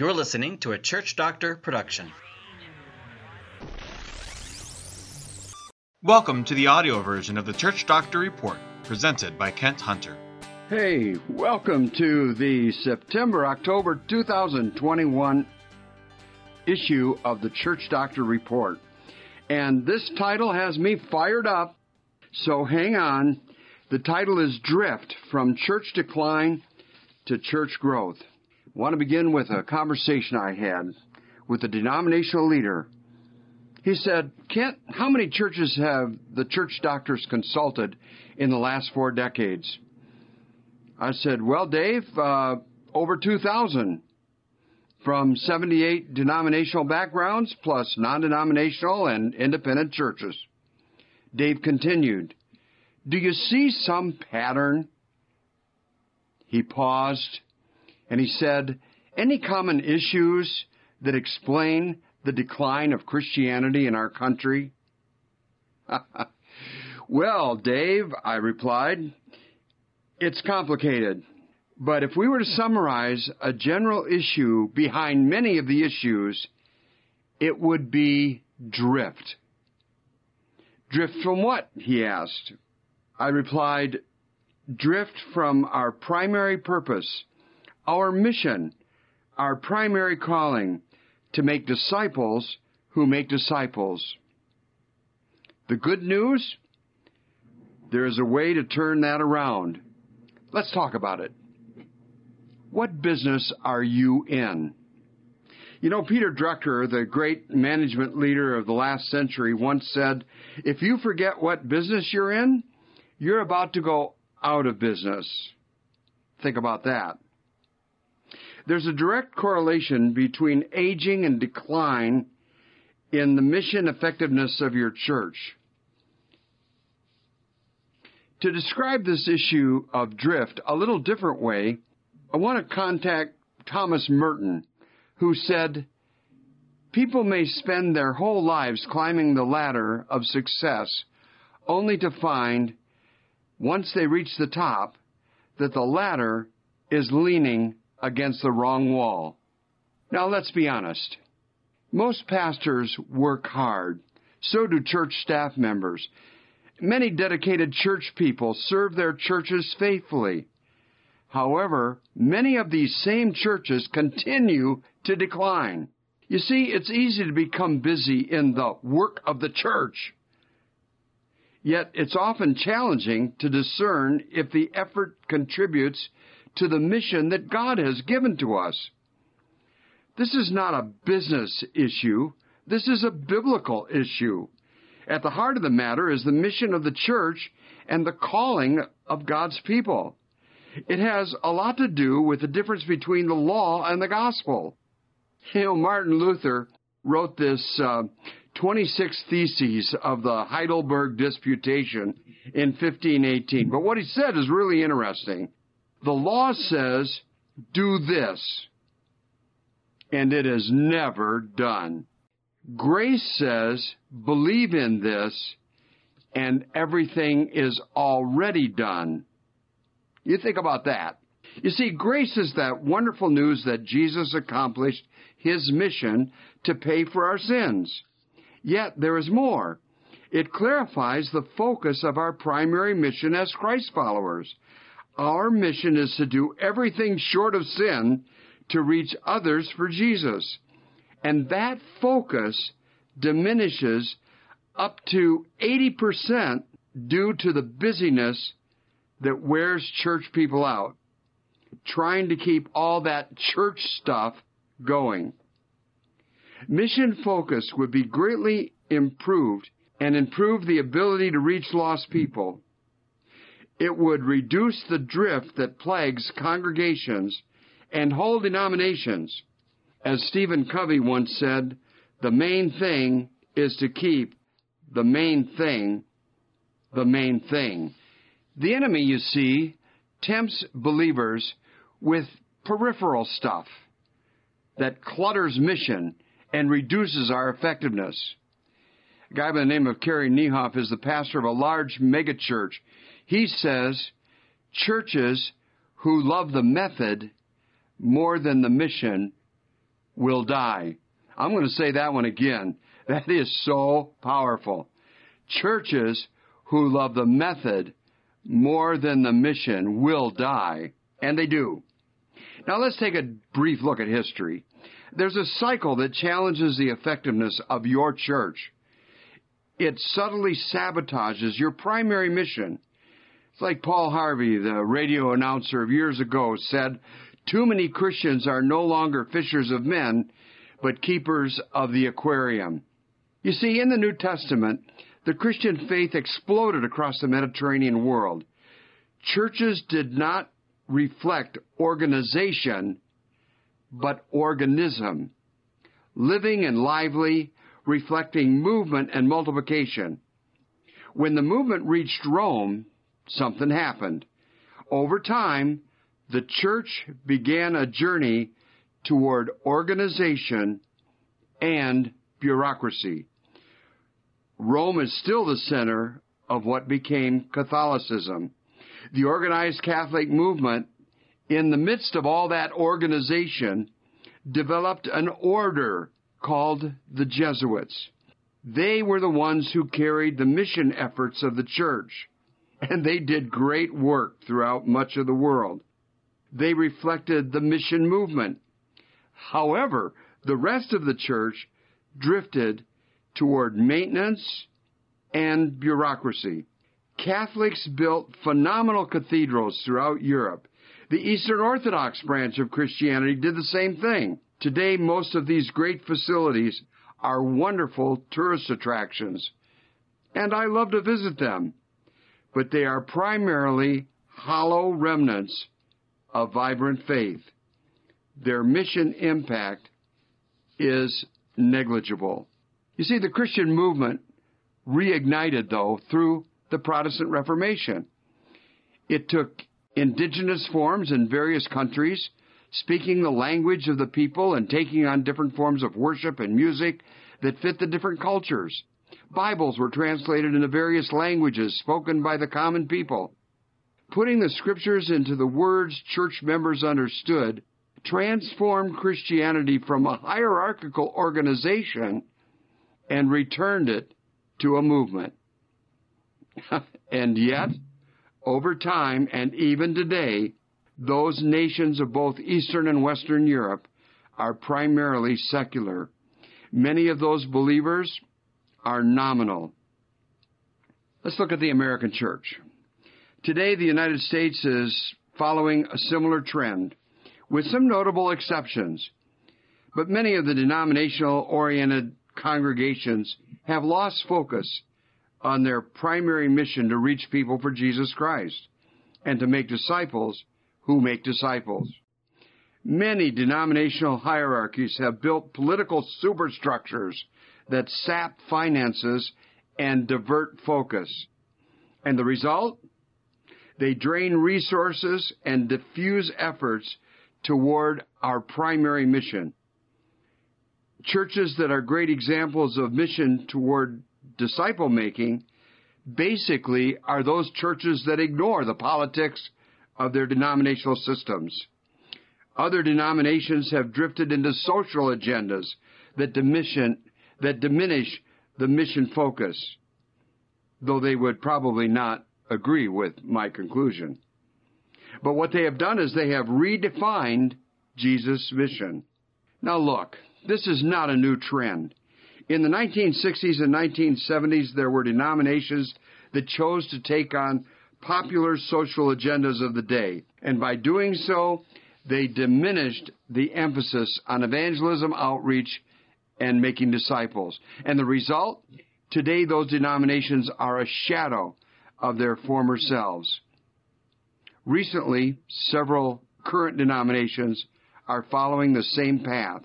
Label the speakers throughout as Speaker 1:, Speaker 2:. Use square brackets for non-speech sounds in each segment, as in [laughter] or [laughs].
Speaker 1: You're listening to a Church Doctor production.
Speaker 2: Welcome to the audio version of the Church Doctor Report, presented by Kent Hunter.
Speaker 3: Hey, welcome to the September October 2021 issue of the Church Doctor Report. And this title has me fired up, so hang on. The title is Drift From Church Decline to Church Growth. Want to begin with a conversation I had with a denominational leader. He said, Kent, how many churches have the church doctors consulted in the last four decades? I said, Well, Dave, uh, over 2,000 from 78 denominational backgrounds plus non denominational and independent churches. Dave continued, Do you see some pattern? He paused and he said, Any common issues that explain the decline of Christianity in our country? [laughs] well, Dave, I replied, it's complicated. But if we were to summarize a general issue behind many of the issues, it would be drift. Drift from what? he asked. I replied, drift from our primary purpose, our mission, our primary calling to make disciples who make disciples. The good news? There is a way to turn that around. Let's talk about it. What business are you in? You know, Peter Drucker, the great management leader of the last century, once said, if you forget what business you're in, you're about to go out of business. Think about that. There's a direct correlation between aging and decline in the mission effectiveness of your church. To describe this issue of drift a little different way, I want to contact Thomas Merton, who said, People may spend their whole lives climbing the ladder of success only to find, once they reach the top, that the ladder is leaning against the wrong wall. Now let's be honest. Most pastors work hard. So do church staff members. Many dedicated church people serve their churches faithfully. However, many of these same churches continue to decline. You see, it's easy to become busy in the work of the church. Yet it's often challenging to discern if the effort contributes to the mission that God has given to us. This is not a business issue. This is a biblical issue. At the heart of the matter is the mission of the church and the calling of God's people. It has a lot to do with the difference between the law and the gospel. You know, Martin Luther wrote this uh, 26 Theses of the Heidelberg Disputation in 1518. But what he said is really interesting. The law says, do this, and it is never done. Grace says, believe in this, and everything is already done. You think about that. You see, grace is that wonderful news that Jesus accomplished his mission to pay for our sins. Yet there is more. It clarifies the focus of our primary mission as Christ followers. Our mission is to do everything short of sin to reach others for Jesus. And that focus diminishes up to 80% due to the busyness that wears church people out, trying to keep all that church stuff going. Mission focus would be greatly improved and improve the ability to reach lost people. It would reduce the drift that plagues congregations and whole denominations. As Stephen Covey once said, the main thing is to keep the main thing the main thing. The enemy, you see, tempts believers with peripheral stuff that clutters mission and reduces our effectiveness. A guy by the name of Carey Nieuwhof is the pastor of a large megachurch. He says churches who love the method more than the mission will die. I'm going to say that one again. [laughs] That is so powerful. Churches who love the method more than the mission will die, and they do. Now let's take a brief look at history. There's a cycle that challenges the effectiveness of your church. It subtly sabotages your primary mission. It's like Paul Harvey, the radio announcer of years ago, said, too many Christians are no longer fishers of men, but keepers of the aquarium. You see, in the New Testament, the Christian faith exploded across the Mediterranean world. Churches did not reflect organization, but organism. Living and lively, reflecting movement and multiplication. When the movement reached Rome, something happened. Over time, the church began a journey toward organization and bureaucracy. Rome is still the center of what became Catholicism. The organized Catholic movement, in the midst of all that organization, developed an order called the Jesuits. They were the ones who carried the mission efforts of the church, and they did great work throughout much of the world. They reflected the mission movement. However, the rest of the church drifted toward maintenance and bureaucracy. Catholics built phenomenal cathedrals throughout Europe. The Eastern Orthodox branch of Christianity did the same thing. Today, most of these great facilities are wonderful tourist attractions, and I love to visit them. But they are primarily hollow remnants of vibrant faith. Their mission impact is negligible. You see, the Christian movement reignited, though, through the Protestant Reformation. It took indigenous forms in various countries, speaking the language of the people and taking on different forms of worship and music that fit the different cultures. Bibles were translated into various languages spoken by the common people. Putting the scriptures into the words church members understood transformed Christianity from a hierarchical organization and returned it to a movement. [laughs] and yet, over time and even today, those nations of both Eastern and Western Europe are primarily secular. Many of those believers are nominal. Let's look at the American church. Today, the United States is following a similar trend, with some notable exceptions. But many of the denominational oriented congregations have lost focus on their primary mission to reach people for Jesus Christ and to make disciples who make disciples. Many denominational hierarchies have built political superstructures that sap finances and divert focus. And the result? They drain resources and diffuse efforts toward our primary mission. Churches that are great examples of mission toward disciple making basically are those churches that ignore the politics of their denominational systems. Other denominations have drifted into social agendas that diminish, that diminish the mission focus, though they would probably not agree with my conclusion. But what they have done is they have redefined Jesus' mission. Now look, this is not a new trend. In the 1960s and 1970s, there were denominations that chose to take on popular social agendas of the day. And by doing so, they diminished the emphasis on evangelism, outreach, and making disciples. And the result? Today, those denominations are a shadow of their former selves. Recently, several current denominations are following the same path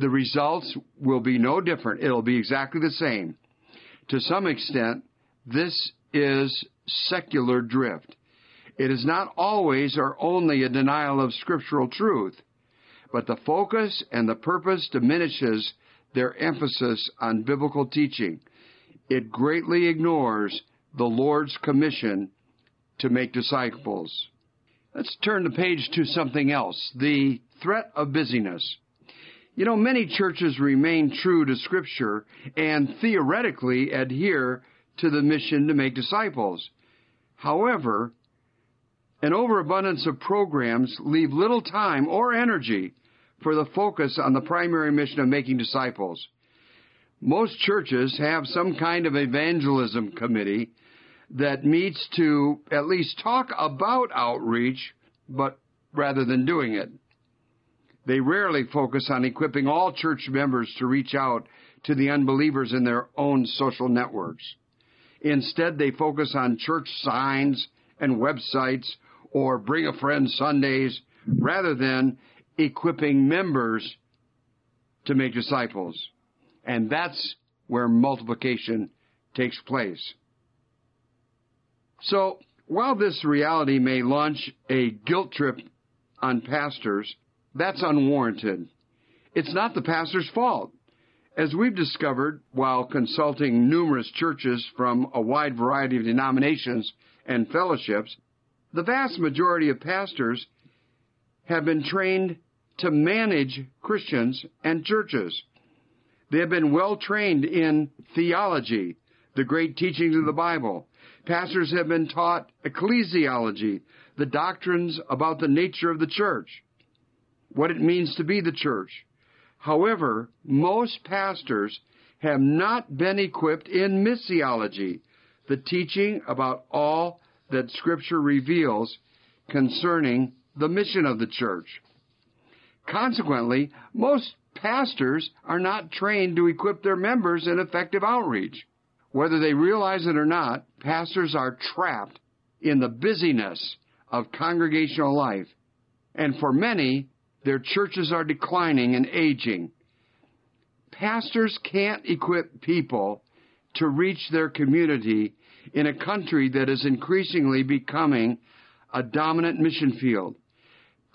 Speaker 3: the results will be no different. It'll be exactly the same. To some extent, this is secular drift. It is not always or only a denial of scriptural truth, but the focus and the purpose diminishes their emphasis on biblical teaching. It greatly ignores the Lord's commission to make disciples. Let's turn the page to something else the threat of busyness. You know, many churches remain true to Scripture and theoretically adhere to the mission to make disciples. However, an overabundance of programs leave little time or energy for the focus on the primary mission of making disciples. Most churches have some kind of evangelism committee that meets to at least talk about outreach, but rather than doing it. They rarely focus on equipping all church members to reach out to the unbelievers in their own social networks. Instead, they focus on church signs and websites or bring a friend Sundays rather than equipping members to make disciples. And that's where multiplication takes place. So, while this reality may launch a guilt trip on pastors, that's unwarranted. It's not the pastor's fault. As we've discovered while consulting numerous churches from a wide variety of denominations and fellowships, the vast majority of pastors have been trained to manage Christians and churches. They have been well trained in theology, the great teachings of the Bible. Pastors have been taught ecclesiology, the doctrines about the nature of the church, what it means to be the church. However, most pastors have not been equipped in missiology, the teaching about all that Scripture reveals concerning the mission of the church. Consequently, most pastors are not trained to equip their members in effective outreach. Whether they realize it or not, pastors are trapped in the busyness of congregational life. And for many, their churches are declining and aging. Pastors can't equip people to reach their community in a country that is increasingly becoming a dominant mission field.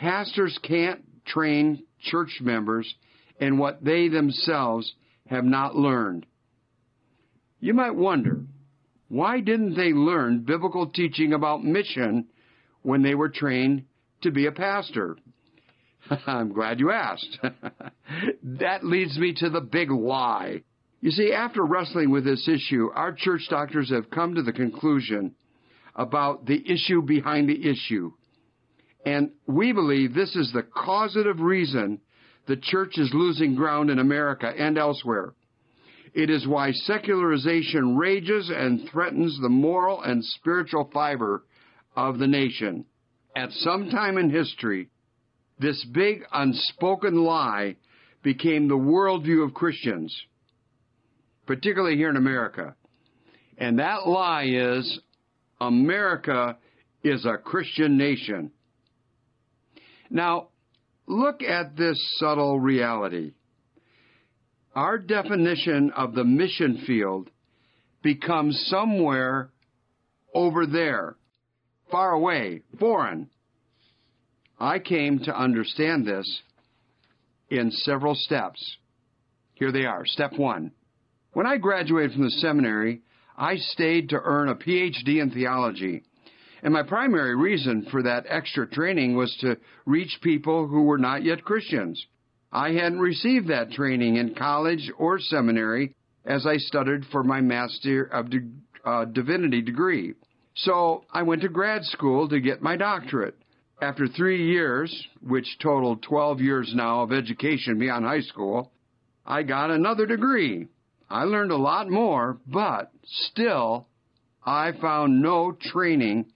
Speaker 3: Pastors can't train church members in what they themselves have not learned. You might wonder, why didn't they learn biblical teaching about mission when they were trained to be a pastor? [laughs] I'm glad you asked. [laughs] that leads me to the big lie. You see, after wrestling with this issue, our church doctors have come to the conclusion about the issue behind the issue. And we believe this is the causative reason the church is losing ground in America and elsewhere. It is why secularization rages and threatens the moral and spiritual fiber of the nation. At some time in history, this big unspoken lie became the worldview of Christians, particularly here in America. And that lie is America is a Christian nation. Now, look at this subtle reality. Our definition of the mission field becomes somewhere over there, far away, foreign. I came to understand this in several steps. Here they are. Step one. When I graduated from the seminary, I stayed to earn a PhD in theology. And my primary reason for that extra training was to reach people who were not yet Christians. I hadn't received that training in college or seminary as I studied for my Master of uh, Divinity degree. So I went to grad school to get my doctorate. After three years, which totaled 12 years now of education beyond high school, I got another degree. I learned a lot more, but still, I found no training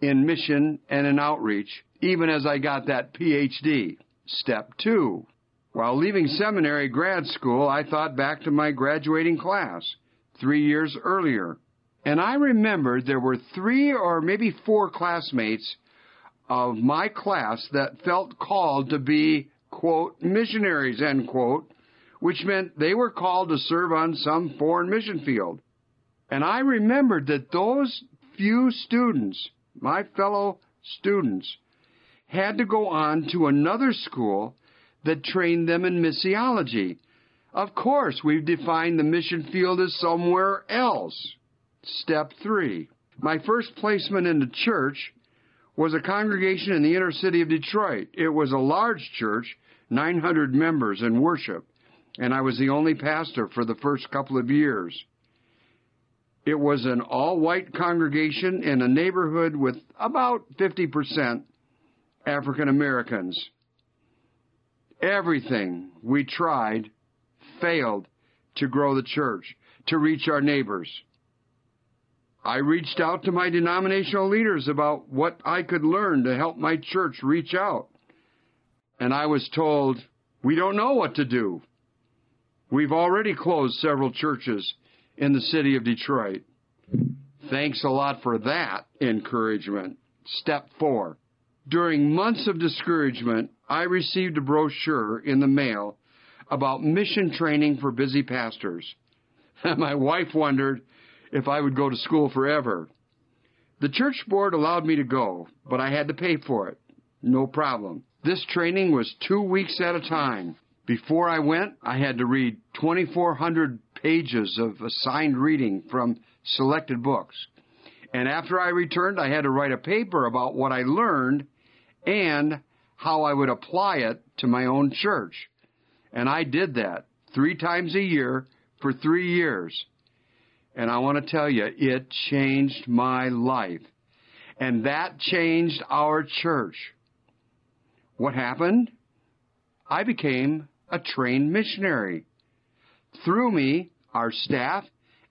Speaker 3: in mission and in outreach, even as I got that PhD. Step two. While leaving seminary grad school, I thought back to my graduating class three years earlier. And I remembered there were three or maybe four classmates of my class that felt called to be, quote, missionaries, end quote, which meant they were called to serve on some foreign mission field. And I remembered that those few students, my fellow students, had to go on to another school that trained them in missiology. Of course, we've defined the mission field as somewhere else. Step three. My first placement in the church was a congregation in the inner city of Detroit. It was a large church, 900 members in worship, and I was the only pastor for the first couple of years. It was an all white congregation in a neighborhood with about 50% African Americans. Everything we tried failed to grow the church, to reach our neighbors. I reached out to my denominational leaders about what I could learn to help my church reach out. And I was told, we don't know what to do. We've already closed several churches in the city of Detroit. Thanks a lot for that encouragement. Step four. During months of discouragement, I received a brochure in the mail about mission training for busy pastors. [laughs] My wife wondered if I would go to school forever. The church board allowed me to go, but I had to pay for it. No problem. This training was two weeks at a time. Before I went, I had to read 2,400 pages of assigned reading from selected books. And after I returned, I had to write a paper about what I learned and how I would apply it to my own church. And I did that three times a year for three years. And I want to tell you, it changed my life. And that changed our church. What happened? I became a trained missionary. Through me, our staff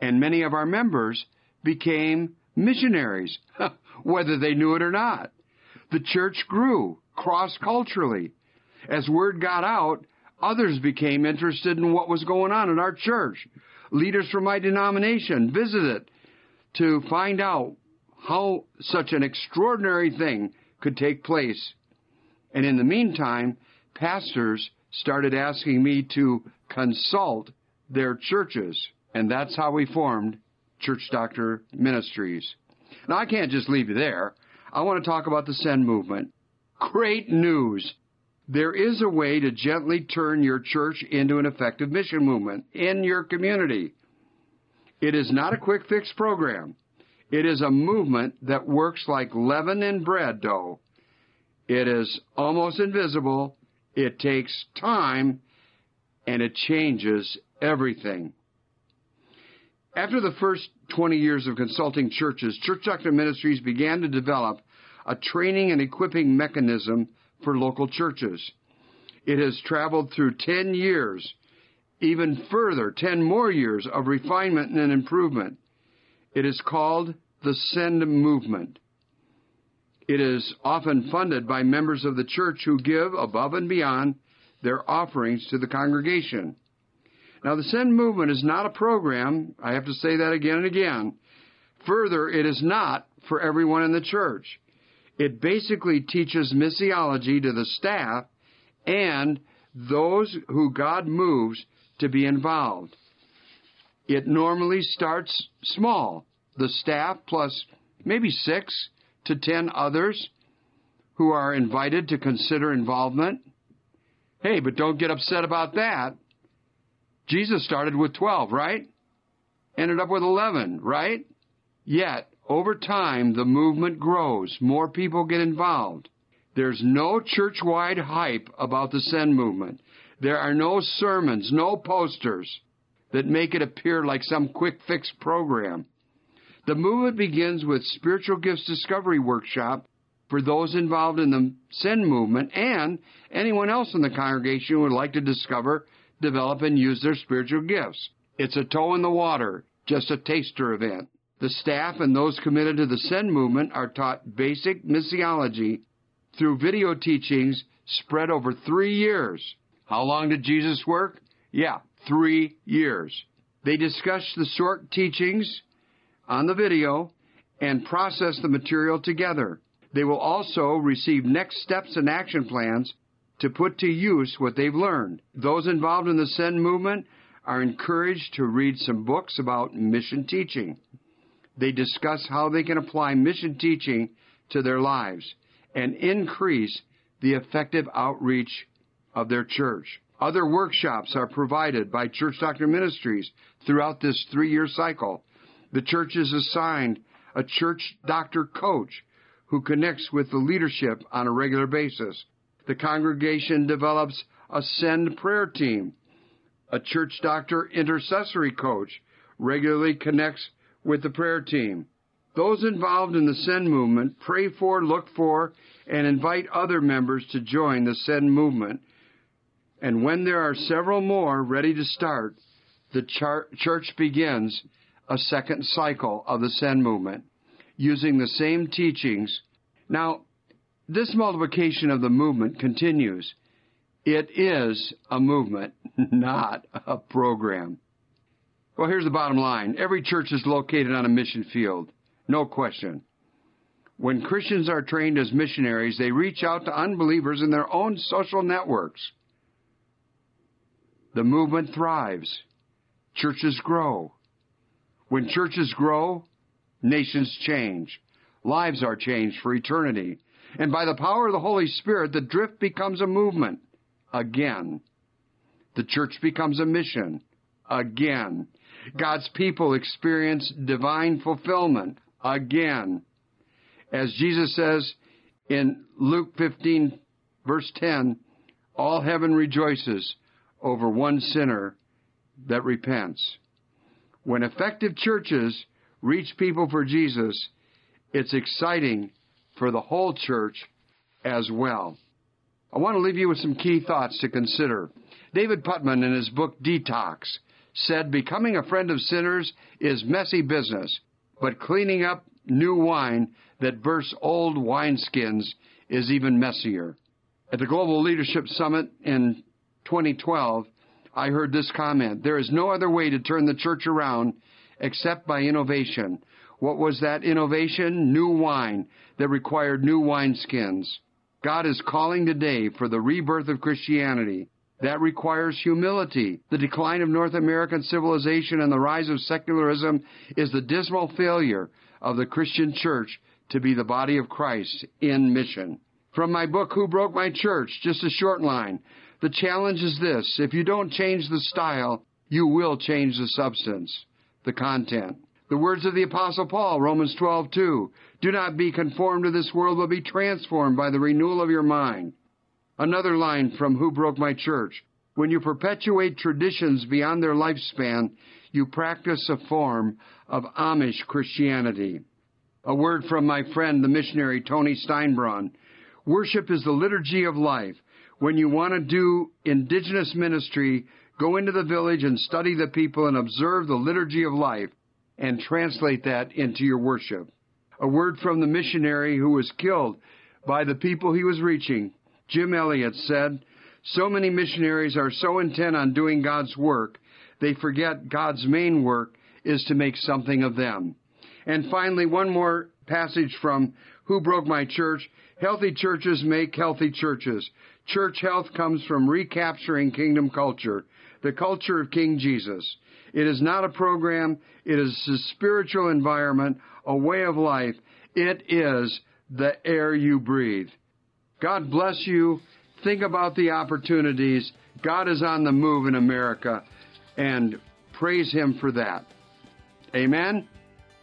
Speaker 3: and many of our members became missionaries, [laughs] whether they knew it or not. The church grew cross culturally. As word got out, others became interested in what was going on in our church. Leaders from my denomination visited to find out how such an extraordinary thing could take place. And in the meantime, pastors started asking me to consult their churches. And that's how we formed Church Doctor Ministries. Now, I can't just leave you there. I want to talk about the Send movement. Great news! There is a way to gently turn your church into an effective mission movement in your community. It is not a quick fix program. It is a movement that works like leaven in bread dough. It is almost invisible, it takes time, and it changes everything. After the first 20 years of consulting churches, Church Doctor Ministries began to develop a training and equipping mechanism for local churches. It has traveled through 10 years, even further, 10 more years of refinement and improvement. It is called the Send Movement. It is often funded by members of the church who give above and beyond their offerings to the congregation. Now, the Send movement is not a program. I have to say that again and again. Further, it is not for everyone in the church. It basically teaches missiology to the staff and those who God moves to be involved. It normally starts small. The staff plus maybe six to ten others who are invited to consider involvement. Hey, but don't get upset about that. Jesus started with 12, right? Ended up with 11, right? Yet, over time, the movement grows. More people get involved. There's no church-wide hype about the Send movement. There are no sermons, no posters that make it appear like some quick fix program. The movement begins with spiritual gifts discovery workshop for those involved in the Send movement and anyone else in the congregation who would like to discover develop and use their spiritual gifts. It's a toe in the water, just a taster event. The staff and those committed to the Send movement are taught basic missiology through video teachings spread over three years. How long did Jesus work? Yeah, three years. They discuss the short teachings on the video and process the material together. They will also receive next steps and action plans to put to use what they've learned. Those involved in the Send movement are encouraged to read some books about mission teaching. They discuss how they can apply mission teaching to their lives and increase the effective outreach of their church. Other workshops are provided by Church Doctor Ministries throughout this three year cycle. The church is assigned a church doctor coach who connects with the leadership on a regular basis the congregation develops a send prayer team. A church doctor intercessory coach regularly connects with the prayer team. Those involved in the send movement pray for, look for, and invite other members to join the send movement. And when there are several more ready to start, the char- church begins a second cycle of the send movement using the same teachings. Now, this multiplication of the movement continues. It is a movement, [laughs] not a program. Well, here's the bottom line. Every church is located on a mission field. No question. When Christians are trained as missionaries, they reach out to unbelievers in their own social networks. The movement thrives. Churches grow. When churches grow, nations change. Lives are changed for eternity. And by the power of the Holy Spirit, the drift becomes a movement again. The church becomes a mission again. God's people experience divine fulfillment again. As Jesus says in Luke 15, verse 10, all heaven rejoices over one sinner that repents. When effective churches reach people for Jesus, it's exciting for the whole church as well. I want to leave you with some key thoughts to consider. David Putman, in his book Detox, said becoming a friend of sinners is messy business, but cleaning up new wine that bursts old wineskins is even messier. At the Global Leadership Summit in 2012, I heard this comment There is no other way to turn the church around except by innovation. What was that innovation? New wine that required new wineskins. God is calling today for the rebirth of Christianity. That requires humility. The decline of North American civilization and the rise of secularism is the dismal failure of the Christian church to be the body of Christ in mission. From my book, Who Broke My Church, just a short line. The challenge is this if you don't change the style, you will change the substance, the content. The words of the Apostle Paul, Romans 12, 2. Do not be conformed to this world, but be transformed by the renewal of your mind. Another line from Who Broke My Church. When you perpetuate traditions beyond their lifespan, you practice a form of Amish Christianity. A word from my friend, the missionary Tony Steinbron. Worship is the liturgy of life. When you want to do indigenous ministry, go into the village and study the people and observe the liturgy of life and translate that into your worship. A word from the missionary who was killed by the people he was reaching. Jim Elliot said, So many missionaries are so intent on doing God's work, they forget God's main work is to make something of them. And finally, one more passage from Who Broke My Church. Healthy churches make healthy churches. Church health comes from recapturing kingdom culture, the culture of King Jesus. It is not a program, it is a spiritual environment, a way of life. It is the air you breathe. God bless you. Think about the opportunities. God is on the move in America, and praise Him for that. Amen.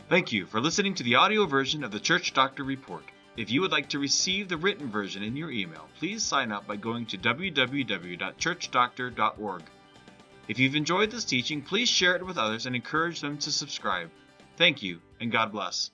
Speaker 2: Thank you for listening to the audio version of the Church Doctor Report. If you would like to receive the written version in your email, please sign up by going to www.churchdoctor.org. If you've enjoyed this teaching, please share it with others and encourage them to subscribe. Thank you, and God bless.